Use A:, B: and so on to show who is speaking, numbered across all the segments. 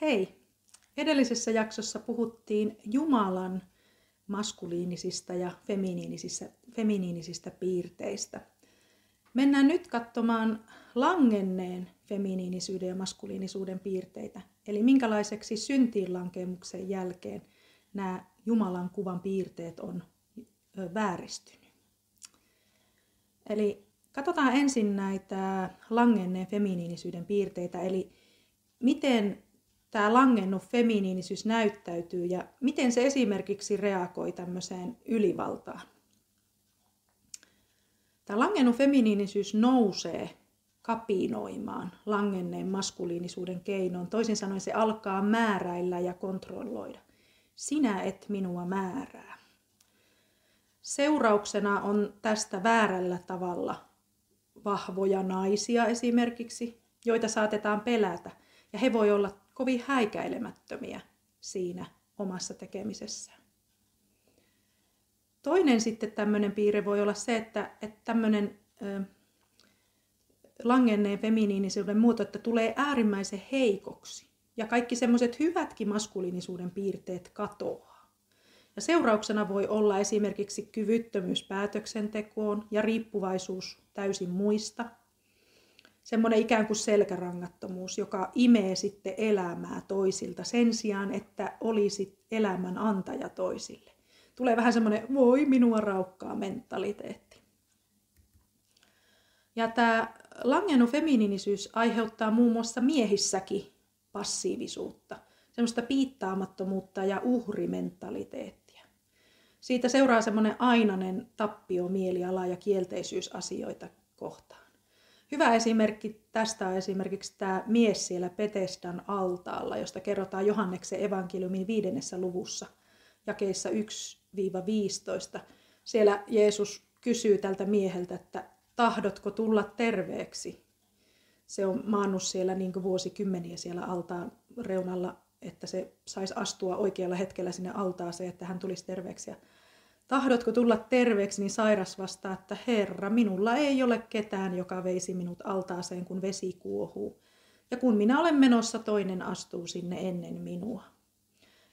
A: Hei! Edellisessä jaksossa puhuttiin Jumalan maskuliinisista ja feminiinisistä, feminiinisistä piirteistä. Mennään nyt katsomaan langenneen feminiinisyyden ja maskuliinisuuden piirteitä. Eli minkälaiseksi syntiinlankemuksen jälkeen nämä Jumalan kuvan piirteet on vääristynyt. Eli katsotaan ensin näitä langenneen feminiinisyyden piirteitä, eli miten tämä langennut feminiinisyys näyttäytyy ja miten se esimerkiksi reagoi tämmöiseen ylivaltaan. Tämä langennut feminiinisyys nousee kapinoimaan langenneen maskuliinisuuden keinoin. Toisin sanoen se alkaa määräillä ja kontrolloida. Sinä et minua määrää. Seurauksena on tästä väärällä tavalla vahvoja naisia esimerkiksi, joita saatetaan pelätä. Ja he voi olla kovin häikäilemättömiä siinä omassa tekemisessään. Toinen sitten tämmöinen piirre voi olla se, että, että tämmöinen ö, langenneen feminiinisuuden muoto, että tulee äärimmäisen heikoksi. Ja kaikki semmoiset hyvätkin maskuliinisuuden piirteet katoaa. Ja seurauksena voi olla esimerkiksi kyvyttömyys päätöksentekoon ja riippuvaisuus täysin muista – semmoinen ikään kuin selkärangattomuus, joka imee sitten elämää toisilta sen sijaan, että olisi elämän antaja toisille. Tulee vähän semmoinen voi minua raukkaa mentaliteetti. Ja tämä langennut feminiinisyys aiheuttaa muun muassa miehissäkin passiivisuutta, semmoista piittaamattomuutta ja uhrimentaliteettia. Siitä seuraa semmoinen ainainen tappiomieliala ja kielteisyys asioita kohtaan. Hyvä esimerkki tästä on esimerkiksi tämä mies siellä Petesdan altaalla, josta kerrotaan Johanneksen evankeliumin viidennessä luvussa, jakeissa 1-15. Siellä Jeesus kysyy tältä mieheltä, että tahdotko tulla terveeksi? Se on maannut siellä niin vuosikymmeniä siellä altaan reunalla, että se saisi astua oikealla hetkellä sinne altaaseen, että hän tulisi terveeksi. Ja Tahdotko tulla terveeksi, niin sairas vastaa, että Herra, minulla ei ole ketään, joka veisi minut altaaseen, kun vesi kuohuu. Ja kun minä olen menossa, toinen astuu sinne ennen minua.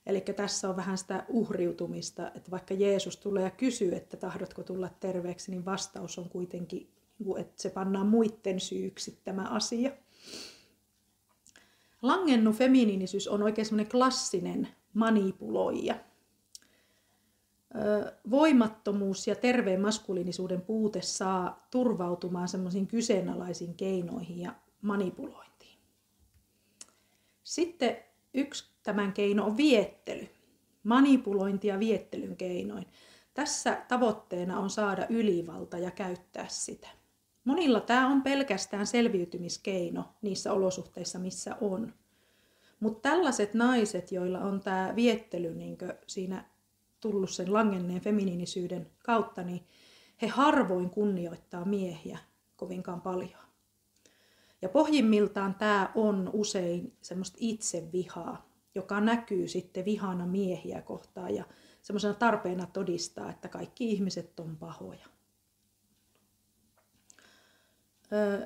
A: Eli tässä on vähän sitä uhriutumista, että vaikka Jeesus tulee ja kysyy, että tahdotko tulla terveeksi, niin vastaus on kuitenkin, että se pannaan muiden syyksi tämä asia. Langennu feminiinisyys on oikein semmoinen klassinen manipuloija – voimattomuus ja terveen maskuliinisuuden puute saa turvautumaan semmoisiin kyseenalaisiin keinoihin ja manipulointiin. Sitten yksi tämän keino on viettely. Manipulointi ja viettelyn keinoin. Tässä tavoitteena on saada ylivalta ja käyttää sitä. Monilla tämä on pelkästään selviytymiskeino niissä olosuhteissa, missä on. Mutta tällaiset naiset, joilla on tämä viettely niin siinä tullut sen langenneen feminiinisyyden kautta, niin he harvoin kunnioittaa miehiä kovinkaan paljon. Ja pohjimmiltaan tämä on usein semmoista itsevihaa, joka näkyy sitten vihana miehiä kohtaan ja semmoisena tarpeena todistaa, että kaikki ihmiset on pahoja.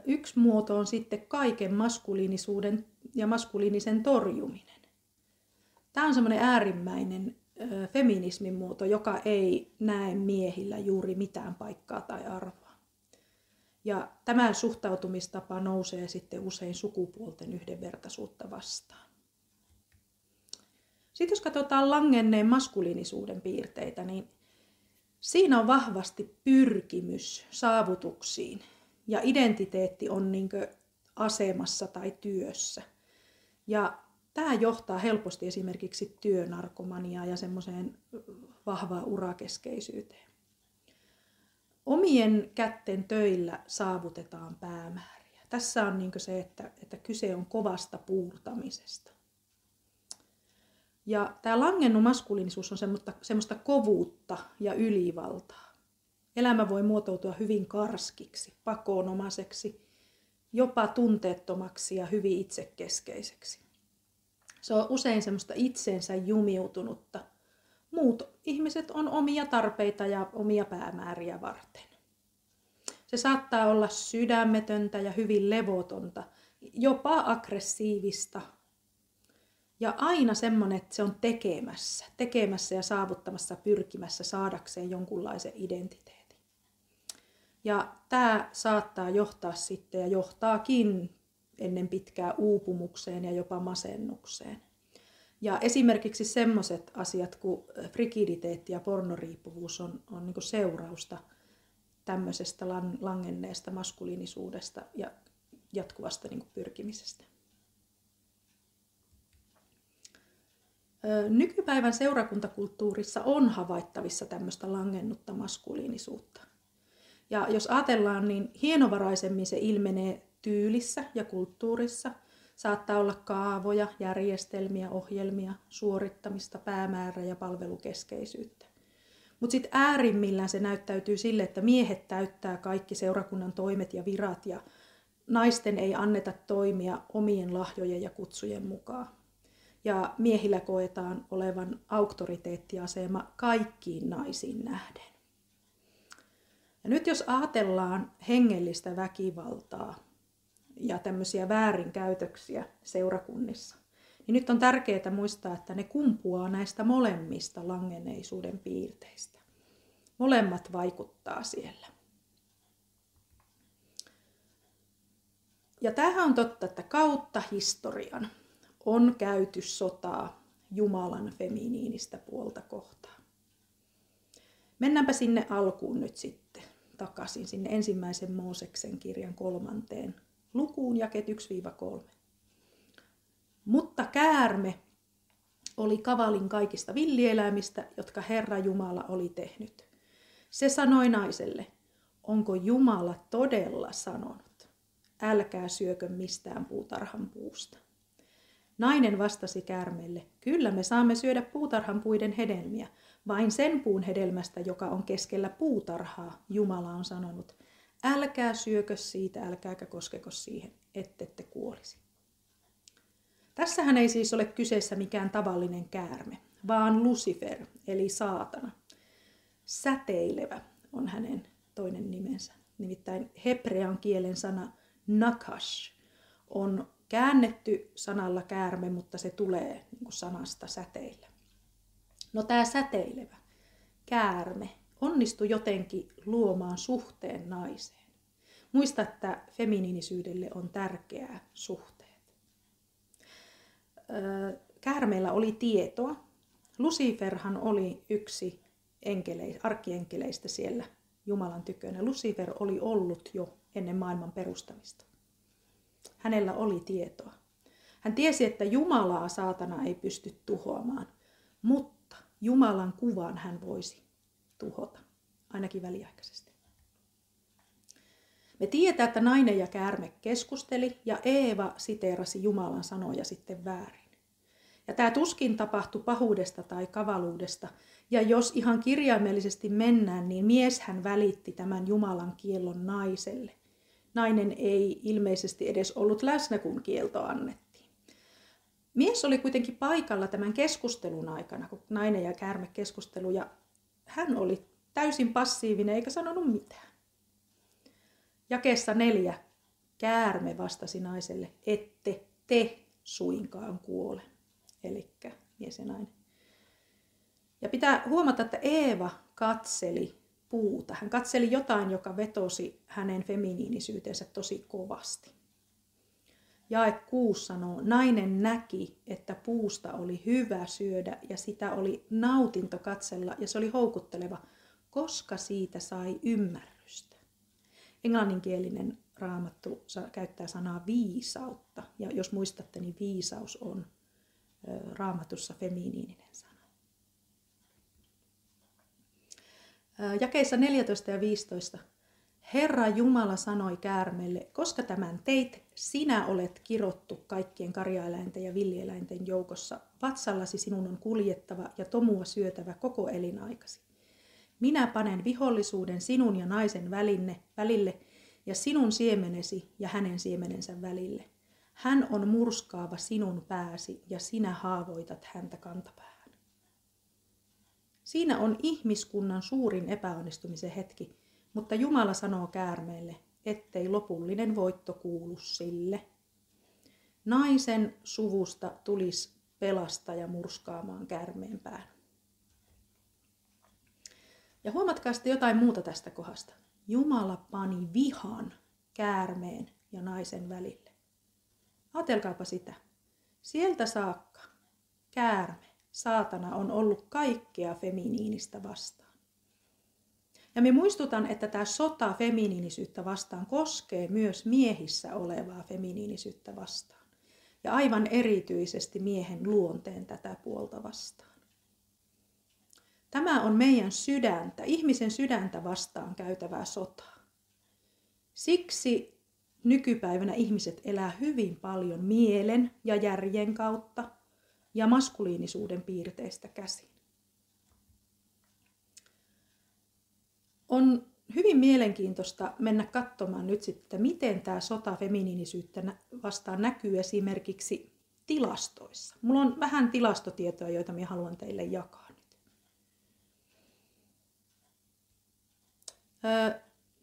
A: Yksi muoto on sitten kaiken maskuliinisuuden ja maskuliinisen torjuminen. Tämä on semmoinen äärimmäinen feminismin muoto, joka ei näe miehillä juuri mitään paikkaa tai arvoa. Ja tämä suhtautumistapa nousee sitten usein sukupuolten yhdenvertaisuutta vastaan. Sitten jos katsotaan langenneen maskuliinisuuden piirteitä, niin siinä on vahvasti pyrkimys saavutuksiin ja identiteetti on niin asemassa tai työssä. Ja Tämä johtaa helposti esimerkiksi työnarkomaniaan ja semmoiseen vahvaan urakeskeisyyteen. Omien kätten töillä saavutetaan päämääriä. Tässä on niin se, että, että kyse on kovasta puurtamisesta. Ja tämä langennut maskuliinisuus on semmoista, semmoista kovuutta ja ylivaltaa. Elämä voi muotoutua hyvin karskiksi, pakoonomaiseksi, jopa tunteettomaksi ja hyvin itsekeskeiseksi. Se on usein semmoista itseensä jumiutunutta. Muut ihmiset on omia tarpeita ja omia päämääriä varten. Se saattaa olla sydämetöntä ja hyvin levotonta, jopa aggressiivista. Ja aina semmoinen, että se on tekemässä, tekemässä ja saavuttamassa, pyrkimässä saadakseen jonkunlaisen identiteetin. Ja tämä saattaa johtaa sitten ja johtaakin ennen pitkää uupumukseen ja jopa masennukseen. Ja esimerkiksi semmoiset asiat kuin frigiditeetti ja pornoriippuvuus on, on niin seurausta tämmöisestä langenneesta maskuliinisuudesta ja jatkuvasta niin pyrkimisestä. Nykypäivän seurakuntakulttuurissa on havaittavissa tämmöistä langennutta maskuliinisuutta. Ja jos ajatellaan, niin hienovaraisemmin se ilmenee tyylissä ja kulttuurissa. Saattaa olla kaavoja, järjestelmiä, ohjelmia, suorittamista, päämäärä ja palvelukeskeisyyttä. Mutta sitten äärimmillään se näyttäytyy sille, että miehet täyttää kaikki seurakunnan toimet ja virat ja naisten ei anneta toimia omien lahjojen ja kutsujen mukaan. Ja miehillä koetaan olevan auktoriteettiasema kaikkiin naisiin nähden. Ja nyt jos ajatellaan hengellistä väkivaltaa ja tämmöisiä väärinkäytöksiä seurakunnissa, niin nyt on tärkeää muistaa, että ne kumpuaa näistä molemmista langeneisuuden piirteistä. Molemmat vaikuttaa siellä. Ja tämähän on totta, että kautta historian on käyty sotaa Jumalan feminiinistä puolta kohtaan. Mennäänpä sinne alkuun nyt sitten takaisin, sinne ensimmäisen Mooseksen kirjan kolmanteen lukuun, jaket 1-3. Mutta käärme oli kavalin kaikista villieläimistä, jotka Herra Jumala oli tehnyt. Se sanoi naiselle, onko Jumala todella sanonut, älkää syökö mistään puutarhan puusta. Nainen vastasi käärmeelle, kyllä me saamme syödä puutarhan puiden hedelmiä, vain sen puun hedelmästä, joka on keskellä puutarhaa, Jumala on sanonut, älkää syökö siitä, älkääkä koskeko siihen, ettette kuolisi. Tässähän ei siis ole kyseessä mikään tavallinen käärme, vaan Lucifer, eli saatana. Säteilevä on hänen toinen nimensä. Nimittäin hebrean kielen sana nakash on käännetty sanalla käärme, mutta se tulee niin sanasta säteillä. No tämä säteilevä käärme onnistui jotenkin luomaan suhteen naiseen. Muista, että feminiinisyydelle on tärkeää suhteet. Käärmeellä oli tietoa. Luciferhan oli yksi enkeleistä, arkkienkeleistä siellä Jumalan tykönä. Lucifer oli ollut jo ennen maailman perustamista. Hänellä oli tietoa. Hän tiesi, että Jumalaa saatana ei pysty tuhoamaan, mutta Jumalan kuvan hän voisi tuhota, ainakin väliaikaisesti. Me tietää, että nainen ja käärme keskusteli ja Eeva siteerasi Jumalan sanoja sitten väärin. Ja tämä tuskin tapahtui pahuudesta tai kavaluudesta. Ja jos ihan kirjaimellisesti mennään, niin mieshän välitti tämän Jumalan kiellon naiselle. Nainen ei ilmeisesti edes ollut läsnä, kun kielto annettiin. Mies oli kuitenkin paikalla tämän keskustelun aikana, kun nainen ja käärme keskustelu, ja hän oli täysin passiivinen eikä sanonut mitään. Jakeessa neljä. Käärme vastasi naiselle, ette te suinkaan kuole. Eli mies ja nainen. Ja pitää huomata, että Eeva katseli puuta. Hän katseli jotain, joka vetosi hänen feminiinisyytensä tosi kovasti. Jae kuus sanoo, nainen näki, että puusta oli hyvä syödä ja sitä oli nautinto katsella ja se oli houkutteleva, koska siitä sai ymmärrystä. Englanninkielinen raamattu käyttää sanaa viisautta ja jos muistatte, niin viisaus on raamatussa feminiininen sana. Jakeissa 14 ja 15. Herra Jumala sanoi käärmeelle, koska tämän teit, sinä olet kirottu kaikkien karjaeläinten ja villieläinten joukossa. Vatsallasi sinun on kuljettava ja tomua syötävä koko elinaikasi. Minä panen vihollisuuden sinun ja naisen välinne, välille ja sinun siemenesi ja hänen siemenensä välille. Hän on murskaava sinun pääsi ja sinä haavoitat häntä kantapäähän. Siinä on ihmiskunnan suurin epäonnistumisen hetki, mutta Jumala sanoo käärmeelle, ettei lopullinen voitto kuulu sille. Naisen suvusta tulisi pelastaja murskaamaan käärmeen pään. Ja huomatkaa sitten jotain muuta tästä kohdasta. Jumala pani vihan käärmeen ja naisen välille. Ajatelkaapa sitä. Sieltä saakka käärme, saatana, on ollut kaikkea feminiinistä vastaan. Ja me muistutan, että tämä sota feminiinisyyttä vastaan koskee myös miehissä olevaa feminiinisyyttä vastaan. Ja aivan erityisesti miehen luonteen tätä puolta vastaan. Tämä on meidän sydäntä, ihmisen sydäntä vastaan käytävää sotaa. Siksi nykypäivänä ihmiset elää hyvin paljon mielen ja järjen kautta ja maskuliinisuuden piirteistä käsin. On hyvin mielenkiintoista mennä katsomaan nyt sitten, että miten tämä sota feminiinisyyttä vastaan näkyy esimerkiksi tilastoissa. Mulla on vähän tilastotietoja, joita minä haluan teille jakaa nyt.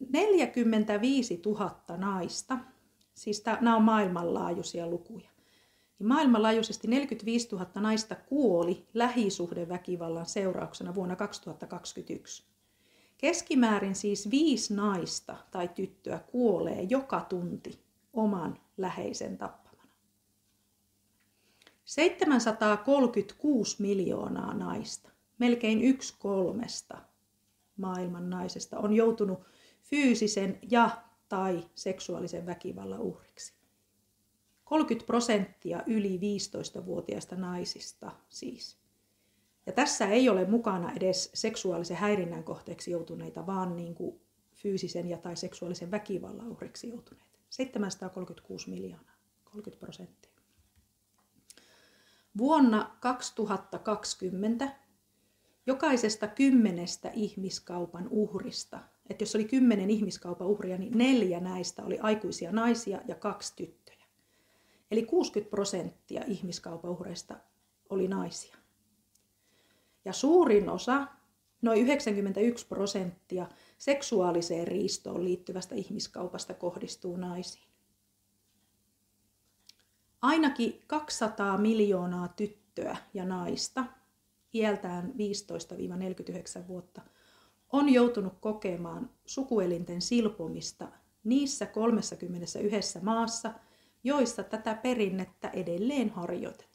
A: 45 000 naista, siis nämä on maailmanlaajuisia lukuja, niin maailmanlaajuisesti 45 000 naista kuoli lähisuhdeväkivallan seurauksena vuonna 2021. Keskimäärin siis viisi naista tai tyttöä kuolee joka tunti oman läheisen tappamana. 736 miljoonaa naista, melkein yksi kolmesta maailman naisesta, on joutunut fyysisen ja tai seksuaalisen väkivallan uhriksi. 30 prosenttia yli 15-vuotiaista naisista siis. Ja tässä ei ole mukana edes seksuaalisen häirinnän kohteeksi joutuneita, vaan niin kuin fyysisen ja tai seksuaalisen väkivallan uhriksi joutuneita. 736 miljoonaa, 30 prosenttia. Vuonna 2020 jokaisesta kymmenestä ihmiskaupan uhrista, että jos oli kymmenen ihmiskaupan uhria, niin neljä näistä oli aikuisia naisia ja kaksi tyttöjä. Eli 60 prosenttia ihmiskaupan uhreista oli naisia. Ja suurin osa, noin 91 prosenttia, seksuaaliseen riistoon liittyvästä ihmiskaupasta kohdistuu naisiin. Ainakin 200 miljoonaa tyttöä ja naista, iältään 15-49 vuotta, on joutunut kokemaan sukuelinten silpomista niissä 31 maassa, joissa tätä perinnettä edelleen harjoitetaan.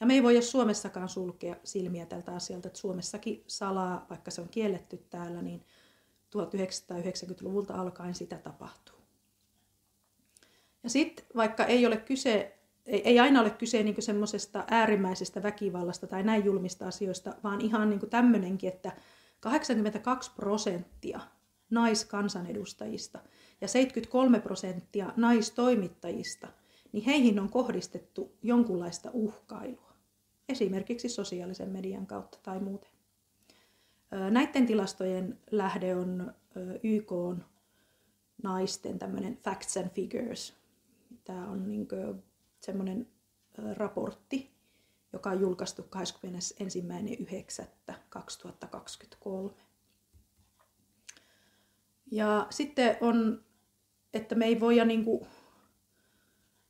A: Ja me ei voi jos Suomessakaan sulkea silmiä tältä asialta, että Suomessakin salaa, vaikka se on kielletty täällä, niin 1990-luvulta alkaen sitä tapahtuu. Ja sitten vaikka ei ole kyse, ei, ei aina ole kyse niin semmoisesta äärimmäisestä väkivallasta tai näin julmista asioista, vaan ihan niin tämmöinenkin, että 82 prosenttia naiskansanedustajista ja 73 prosenttia naistoimittajista, niin heihin on kohdistettu jonkunlaista uhkailua esimerkiksi sosiaalisen median kautta tai muuten. Näiden tilastojen lähde on YK naisten tämmöinen Facts and Figures. Tämä on niin semmoinen raportti, joka on julkaistu 21.9.2023. Ja sitten on, että me ei voida niin kuin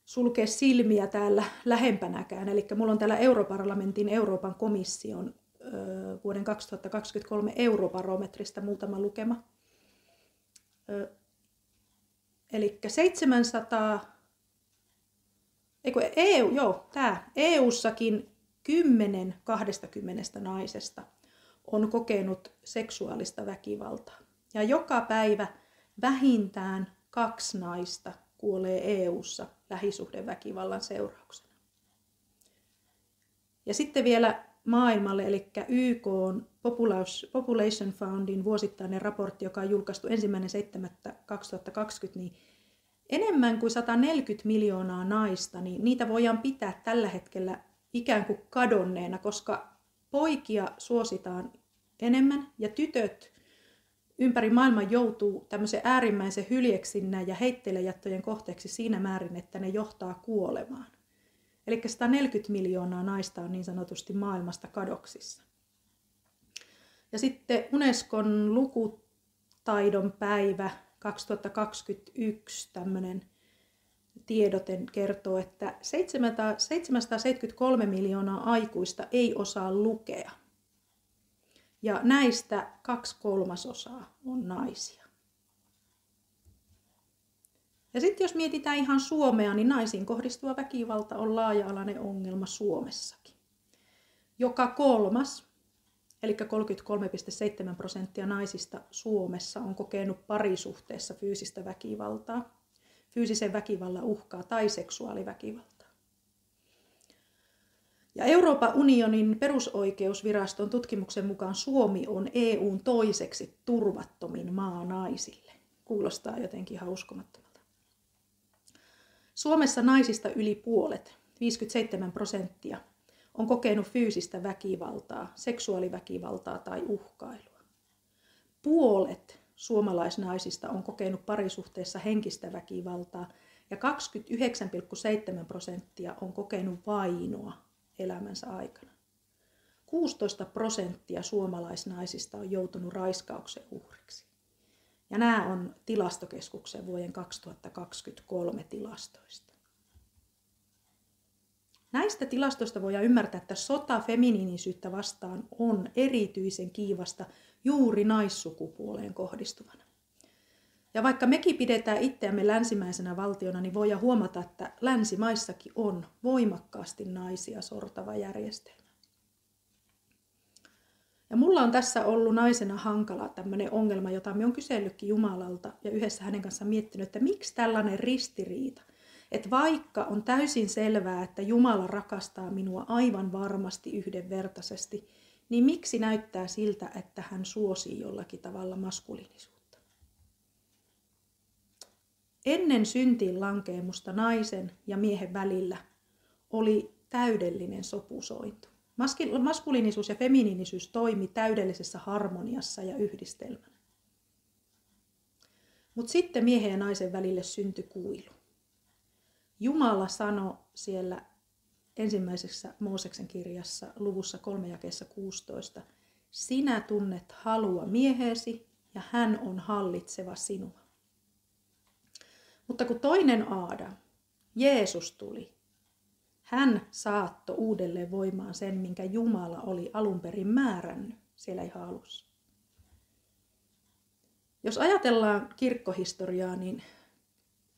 A: sulkea silmiä täällä lähempänäkään. Eli mulla on täällä Europarlamentin Euroopan komission vuoden 2023 eurobarometrista muutama lukema. Eli 700, eikö EU, joo, tämä, EU-sakin 10 20 naisesta on kokenut seksuaalista väkivaltaa. Ja joka päivä vähintään kaksi naista kuolee EU:ssa lähisuhdeväkivallan seurauksena. Ja sitten vielä maailmalle, eli YK on Population Fundin vuosittainen raportti, joka on julkaistu 1.7.2020, niin enemmän kuin 140 miljoonaa naista, niin niitä voidaan pitää tällä hetkellä ikään kuin kadonneena, koska poikia suositaan enemmän ja tytöt ympäri maailman joutuu tämmöisen äärimmäisen hyljeksinnän ja heitteillejättöjen kohteeksi siinä määrin, että ne johtaa kuolemaan. Eli 140 miljoonaa naista on niin sanotusti maailmasta kadoksissa. Ja sitten Unescon lukutaidon päivä 2021, tämmöinen tiedoten kertoo, että 773 miljoonaa aikuista ei osaa lukea. Ja näistä kaksi kolmasosaa on naisia. Ja sitten jos mietitään ihan Suomea, niin naisiin kohdistuva väkivalta on laaja-alainen ongelma Suomessakin. Joka kolmas, eli 33,7 prosenttia naisista Suomessa on kokenut parisuhteessa fyysistä väkivaltaa, fyysisen väkivallan uhkaa tai seksuaaliväkivaltaa. Ja Euroopan unionin perusoikeusviraston tutkimuksen mukaan Suomi on EUn toiseksi turvattomin maa naisille. Kuulostaa jotenkin ihan uskomattomalta. Suomessa naisista yli puolet, 57 prosenttia, on kokenut fyysistä väkivaltaa, seksuaaliväkivaltaa tai uhkailua. Puolet suomalaisnaisista on kokenut parisuhteessa henkistä väkivaltaa ja 29,7 prosenttia on kokenut vainoa elämänsä aikana. 16 prosenttia suomalaisnaisista on joutunut raiskauksen uhriksi. Ja nämä on tilastokeskuksen vuoden 2023 tilastoista. Näistä tilastoista voidaan ymmärtää, että sota feminiinisyyttä vastaan on erityisen kiivasta juuri naissukupuoleen kohdistuvana. Ja vaikka mekin pidetään itseämme länsimäisenä valtiona, niin voidaan huomata, että länsimaissakin on voimakkaasti naisia sortava järjestelmä. Ja mulla on tässä ollut naisena hankala tämmöinen ongelma, jota me on kysellytkin Jumalalta ja yhdessä hänen kanssaan miettinyt, että miksi tällainen ristiriita. Että vaikka on täysin selvää, että Jumala rakastaa minua aivan varmasti yhdenvertaisesti, niin miksi näyttää siltä, että hän suosii jollakin tavalla maskuliinisuutta? Ennen syntiin lankeemusta naisen ja miehen välillä oli täydellinen sopusointu. Maskuliinisuus ja feminiinisyys toimi täydellisessä harmoniassa ja yhdistelmänä. Mutta sitten miehen ja naisen välille syntyi kuilu. Jumala sanoi siellä ensimmäisessä Mooseksen kirjassa luvussa 3 jakeessa 16, sinä tunnet halua mieheesi ja hän on hallitseva sinua. Mutta kun toinen Aada, Jeesus tuli, hän saatto uudelleen voimaan sen, minkä Jumala oli alun perin määrännyt siellä ihan alussa. Jos ajatellaan kirkkohistoriaa, niin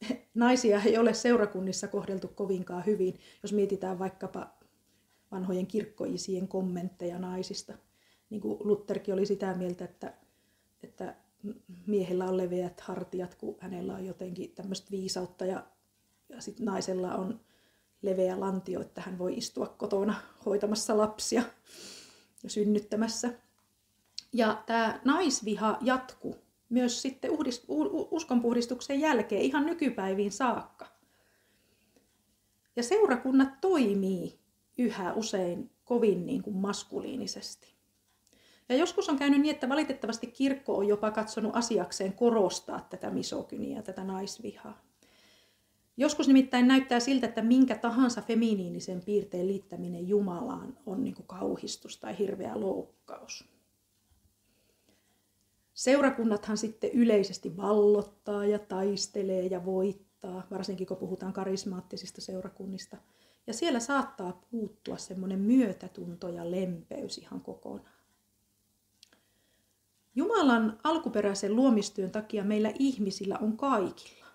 A: naisia ei ole seurakunnissa kohdeltu kovinkaan hyvin, jos mietitään vaikkapa vanhojen kirkkoisien kommentteja naisista. Niin kuin Lutherkin oli sitä mieltä, että, että miehellä on leveät hartiat, kun hänellä on jotenkin tämmöistä viisautta ja, ja sitten naisella on leveä lantio, että hän voi istua kotona hoitamassa lapsia ja synnyttämässä. Ja tämä naisviha jatkuu myös sitten uskonpuhdistuksen jälkeen ihan nykypäiviin saakka. Ja seurakunnat toimii yhä usein kovin niin kuin maskuliinisesti. Ja joskus on käynyt niin, että valitettavasti kirkko on jopa katsonut asiakseen korostaa tätä misokyniä, tätä naisvihaa. Joskus nimittäin näyttää siltä, että minkä tahansa feminiinisen piirteen liittäminen Jumalaan on niin kauhistus tai hirveä loukkaus. Seurakunnathan sitten yleisesti vallottaa ja taistelee ja voittaa, varsinkin kun puhutaan karismaattisista seurakunnista. Ja siellä saattaa puuttua semmoinen myötätunto ja lempeys ihan kokonaan. Jumalan alkuperäisen luomistyön takia meillä ihmisillä on kaikilla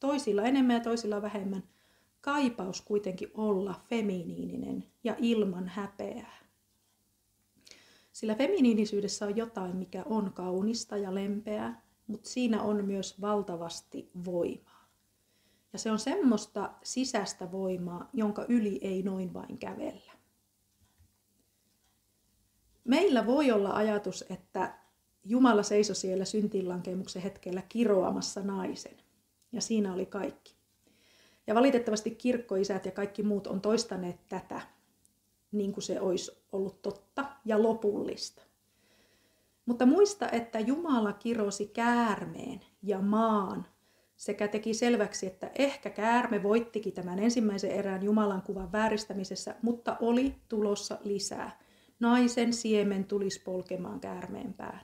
A: toisilla enemmän ja toisilla vähemmän, kaipaus kuitenkin olla feminiininen ja ilman häpeää. Sillä feminiinisyydessä on jotain, mikä on kaunista ja lempeää, mutta siinä on myös valtavasti voimaa. Ja se on semmoista sisäistä voimaa, jonka yli ei noin vain kävellä. Meillä voi olla ajatus, että Jumala seisoi siellä syntiinlankemuksen hetkellä kiroamassa naisen. Ja siinä oli kaikki. Ja valitettavasti kirkkoisät ja kaikki muut on toistaneet tätä niin kuin se olisi ollut totta ja lopullista. Mutta muista, että Jumala kirosi käärmeen ja maan sekä teki selväksi, että ehkä käärme voittikin tämän ensimmäisen erään Jumalan kuvan vääristämisessä, mutta oli tulossa lisää. Naisen siemen tulisi polkemaan käärmeen pään.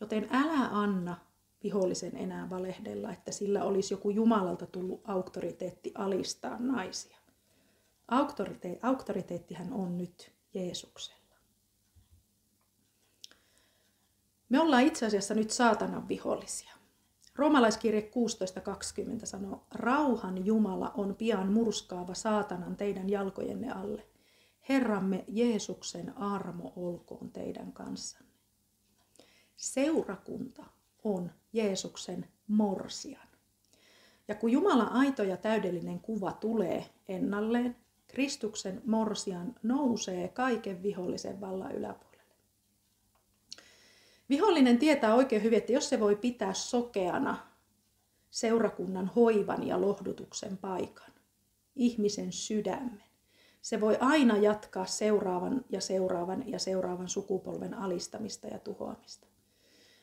A: Joten älä anna vihollisen enää valehdella, että sillä olisi joku Jumalalta tullut auktoriteetti alistaa naisia. Auktorite- auktoriteettihan on nyt Jeesuksella. Me ollaan itse asiassa nyt saatanan vihollisia. Roomalaiskirje 16.20 sanoo, rauhan Jumala on pian murskaava saatanan teidän jalkojenne alle. Herramme Jeesuksen armo olkoon teidän kanssanne. Seurakunta on Jeesuksen morsian. Ja kun Jumalan aito ja täydellinen kuva tulee ennalleen, Kristuksen morsian nousee kaiken vihollisen vallan yläpuolelle. Vihollinen tietää oikein hyvin, että jos se voi pitää sokeana seurakunnan hoivan ja lohdutuksen paikan, ihmisen sydämen, se voi aina jatkaa seuraavan ja seuraavan ja seuraavan sukupolven alistamista ja tuhoamista.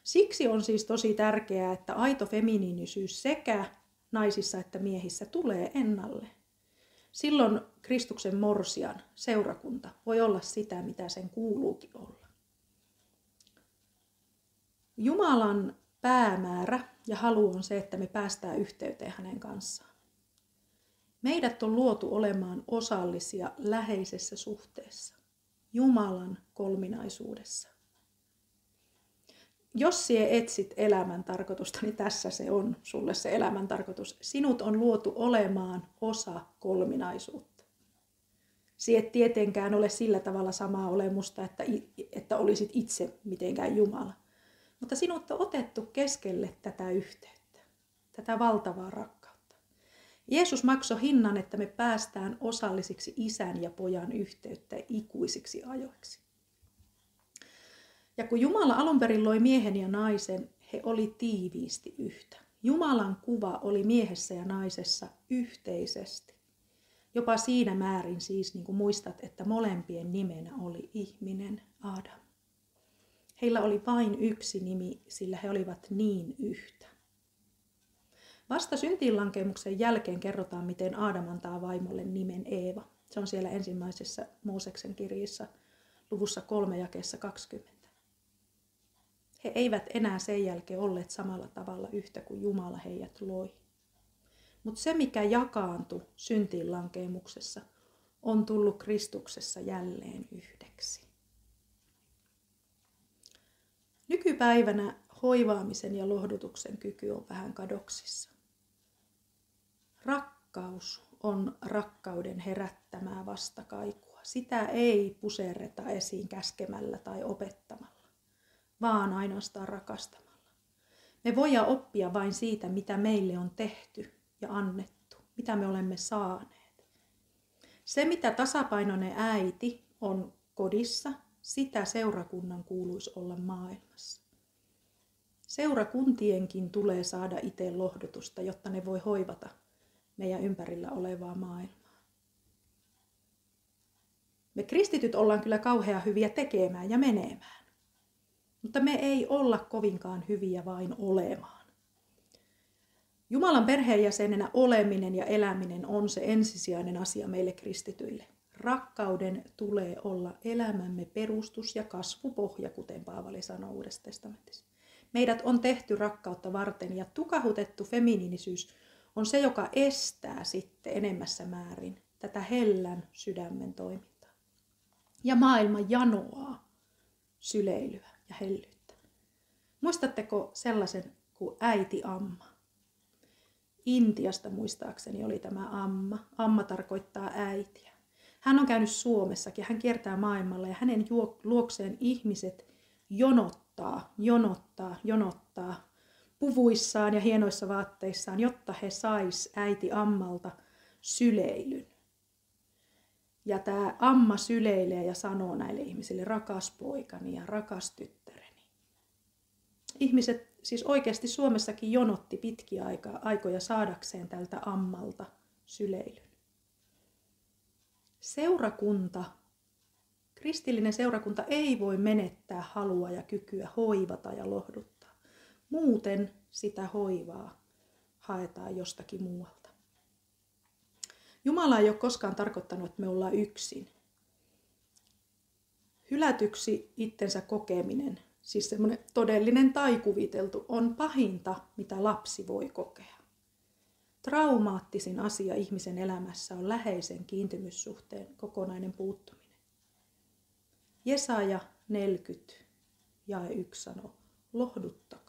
A: Siksi on siis tosi tärkeää, että aito feminiinisyys sekä naisissa että miehissä tulee ennalle. Silloin Kristuksen morsian seurakunta voi olla sitä, mitä sen kuuluukin olla. Jumalan päämäärä ja halu on se, että me päästään yhteyteen hänen kanssaan. Meidät on luotu olemaan osallisia läheisessä suhteessa, Jumalan kolminaisuudessa. Jos sinä etsit elämän tarkoitusta, niin tässä se on sulle se elämän tarkoitus. Sinut on luotu olemaan osa kolminaisuutta. Sinä et tietenkään ole sillä tavalla samaa olemusta, että, että olisit itse mitenkään Jumala. Mutta sinut on otettu keskelle tätä yhteyttä, tätä valtavaa rakkautta. Jeesus maksoi hinnan, että me päästään osallisiksi isän ja pojan yhteyttä ikuisiksi ajoiksi. Ja kun Jumala alun perin loi miehen ja naisen, he oli tiiviisti yhtä. Jumalan kuva oli miehessä ja naisessa yhteisesti. Jopa siinä määrin siis, niin kuin muistat, että molempien nimenä oli ihminen Adam. Heillä oli vain yksi nimi, sillä he olivat niin yhtä. Vasta syntiinlankemuksen jälkeen kerrotaan, miten Aadam antaa vaimolle nimen Eeva. Se on siellä ensimmäisessä Mooseksen kirjassa luvussa 3 jakeessa 20. He eivät enää sen jälkeen olleet samalla tavalla yhtä kuin Jumala heidät loi. Mutta se, mikä jakaantui syntiinlankemuksessa, on tullut Kristuksessa jälleen yhdeksi. Nykypäivänä hoivaamisen ja lohdutuksen kyky on vähän kadoksissa. Rakkaus on rakkauden herättämää vastakaikua. Sitä ei puserreta esiin käskemällä tai opettamalla, vaan ainoastaan rakastamalla. Me voidaan oppia vain siitä, mitä meille on tehty ja annettu, mitä me olemme saaneet. Se, mitä tasapainoinen äiti on kodissa, sitä seurakunnan kuuluisi olla maailmassa. Seurakuntienkin tulee saada itse lohdutusta, jotta ne voi hoivata meidän ympärillä olevaa maailmaa. Me kristityt ollaan kyllä kauhean hyviä tekemään ja menemään, mutta me ei olla kovinkaan hyviä vain olemaan. Jumalan perheenjäsenenä oleminen ja eläminen on se ensisijainen asia meille kristityille. Rakkauden tulee olla elämämme perustus ja kasvupohja, kuten Paavali sanoo Uudessa testamentissa. Meidät on tehty rakkautta varten ja tukahutettu feminiinisyys on se, joka estää sitten enemmässä määrin tätä hellän sydämen toimintaa. Ja maailma janoaa syleilyä ja hellyyttä. Muistatteko sellaisen kuin äiti Amma? Intiasta muistaakseni oli tämä Amma. Amma tarkoittaa äitiä. Hän on käynyt Suomessakin, hän kiertää maailmalla ja hänen luokseen ihmiset jonottaa, jonottaa, jonottaa puvuissaan ja hienoissa vaatteissaan, jotta he sais äiti Ammalta syleilyn. Ja tämä Amma syleilee ja sanoo näille ihmisille, rakas poikani ja rakas tyttäreni. Ihmiset siis oikeasti Suomessakin jonotti pitkiä aikoja saadakseen tältä Ammalta syleilyn. Seurakunta, kristillinen seurakunta ei voi menettää halua ja kykyä hoivata ja lohduttaa. Muuten sitä hoivaa haetaan jostakin muualta. Jumala ei ole koskaan tarkoittanut, että me ollaan yksin. Hylätyksi itsensä kokeminen, siis semmoinen todellinen tai kuviteltu, on pahinta, mitä lapsi voi kokea. Traumaattisin asia ihmisen elämässä on läheisen kiintymyssuhteen kokonainen puuttuminen. Jesaja 40 ja 1 sanoo, lohduttakaa,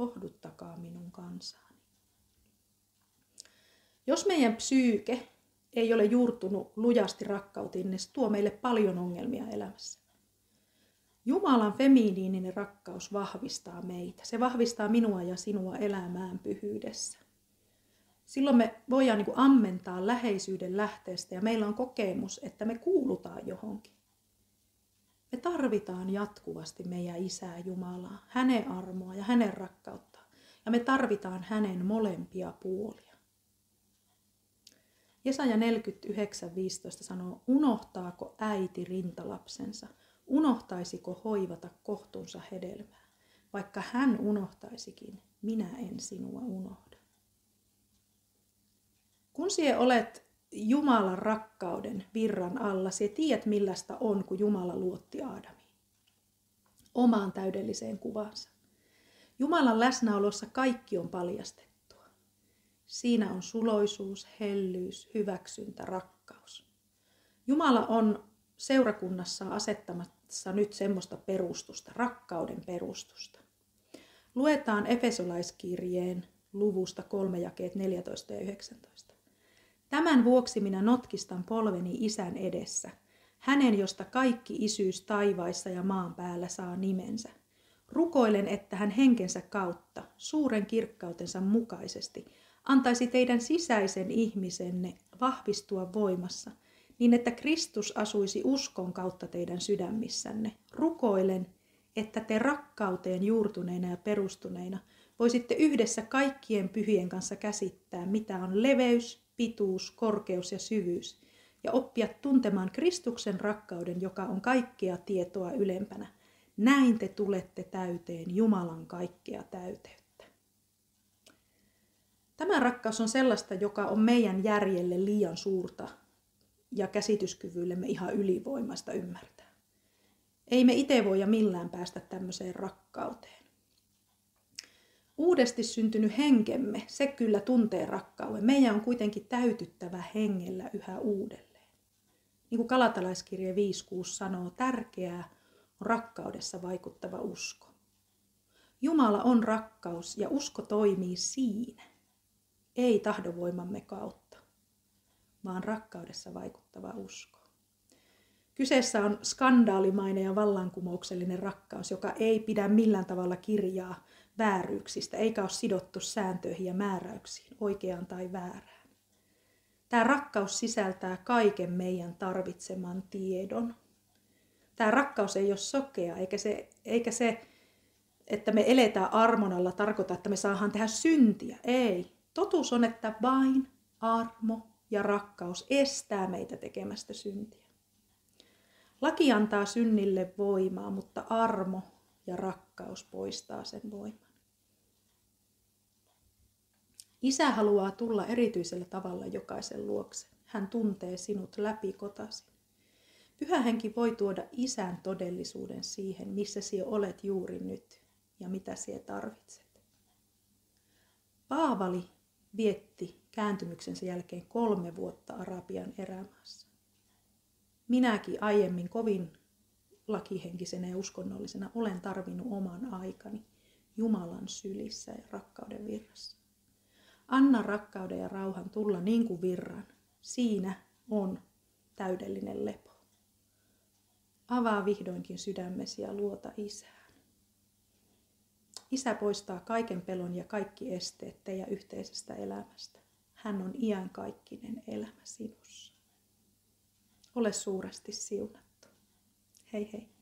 A: lohduttakaa minun kansaani. Jos meidän psyyke ei ole juurtunut lujasti rakkautiin, niin se tuo meille paljon ongelmia elämässä. Jumalan feminiininen rakkaus vahvistaa meitä. Se vahvistaa minua ja sinua elämään pyhyydessä. Silloin me voidaan niin ammentaa läheisyyden lähteestä ja meillä on kokemus, että me kuulutaan johonkin. Me tarvitaan jatkuvasti meidän Isää Jumalaa, hänen armoa ja hänen rakkautta. Ja me tarvitaan hänen molempia puolia. Jesaja 49.15 sanoo, unohtaako äiti rintalapsensa, unohtaisiko hoivata kohtunsa hedelmää. Vaikka hän unohtaisikin, minä en sinua unohda. Kun sie olet Jumalan rakkauden virran alla, sie tiedät millaista on, kun Jumala luotti Aadamiin. Omaan täydelliseen kuvansa. Jumalan läsnäolossa kaikki on paljastettua. Siinä on suloisuus, hellyys, hyväksyntä, rakkaus. Jumala on seurakunnassa asettamassa nyt semmoista perustusta, rakkauden perustusta. Luetaan Efesolaiskirjeen luvusta kolme jakeet 14 ja 19. Tämän vuoksi minä notkistan polveni isän edessä, hänen josta kaikki isyys taivaissa ja maan päällä saa nimensä. Rukoilen, että hän henkensä kautta, suuren kirkkautensa mukaisesti, antaisi teidän sisäisen ihmisenne vahvistua voimassa, niin että Kristus asuisi uskon kautta teidän sydämissänne. Rukoilen, että te rakkauteen juurtuneina ja perustuneina voisitte yhdessä kaikkien pyhien kanssa käsittää, mitä on leveys, pituus, korkeus ja syvyys, ja oppia tuntemaan Kristuksen rakkauden, joka on kaikkea tietoa ylempänä. Näin te tulette täyteen Jumalan kaikkea täyteyttä. Tämä rakkaus on sellaista, joka on meidän järjelle liian suurta ja käsityskyvyllemme ihan ylivoimaista ymmärtää. Ei me itse voida millään päästä tämmöiseen rakkauteen. Uudesti syntynyt henkemme, se kyllä tuntee rakkauden. Meidän on kuitenkin täytyttävä hengellä yhä uudelleen. Niin kuin Kalatalaiskirje 5.6 sanoo, tärkeää on rakkaudessa vaikuttava usko. Jumala on rakkaus ja usko toimii siinä, ei tahdovoimamme kautta, vaan rakkaudessa vaikuttava usko. Kyseessä on skandaalimainen ja vallankumouksellinen rakkaus, joka ei pidä millään tavalla kirjaa vääryyksistä, eikä ole sidottu sääntöihin ja määräyksiin, oikeaan tai väärään. Tämä rakkaus sisältää kaiken meidän tarvitseman tiedon. Tämä rakkaus ei ole sokea, eikä se, eikä se että me eletään armonalla tarkoita, että me saadaan tehdä syntiä. Ei. Totuus on, että vain armo ja rakkaus estää meitä tekemästä syntiä. Laki antaa synnille voimaa, mutta armo ja rakkaus poistaa sen voiman. Isä haluaa tulla erityisellä tavalla jokaisen luokse. Hän tuntee sinut läpi kotasin. Pyhä henki voi tuoda isän todellisuuden siihen, missä sinä olet juuri nyt ja mitä sinä tarvitset. Paavali vietti kääntymyksensä jälkeen kolme vuotta Arabian erämaassa. Minäkin aiemmin kovin lakihenkisenä ja uskonnollisena olen tarvinnut oman aikani Jumalan sylissä ja rakkauden virrassa. Anna rakkauden ja rauhan tulla niin kuin virran. Siinä on täydellinen lepo. Avaa vihdoinkin sydämesi ja luota Isään. Isä poistaa kaiken pelon ja kaikki esteet teidän yhteisestä elämästä. Hän on iankaikkinen elämä sinussa. Ole suuresti siunattu. Hei hei.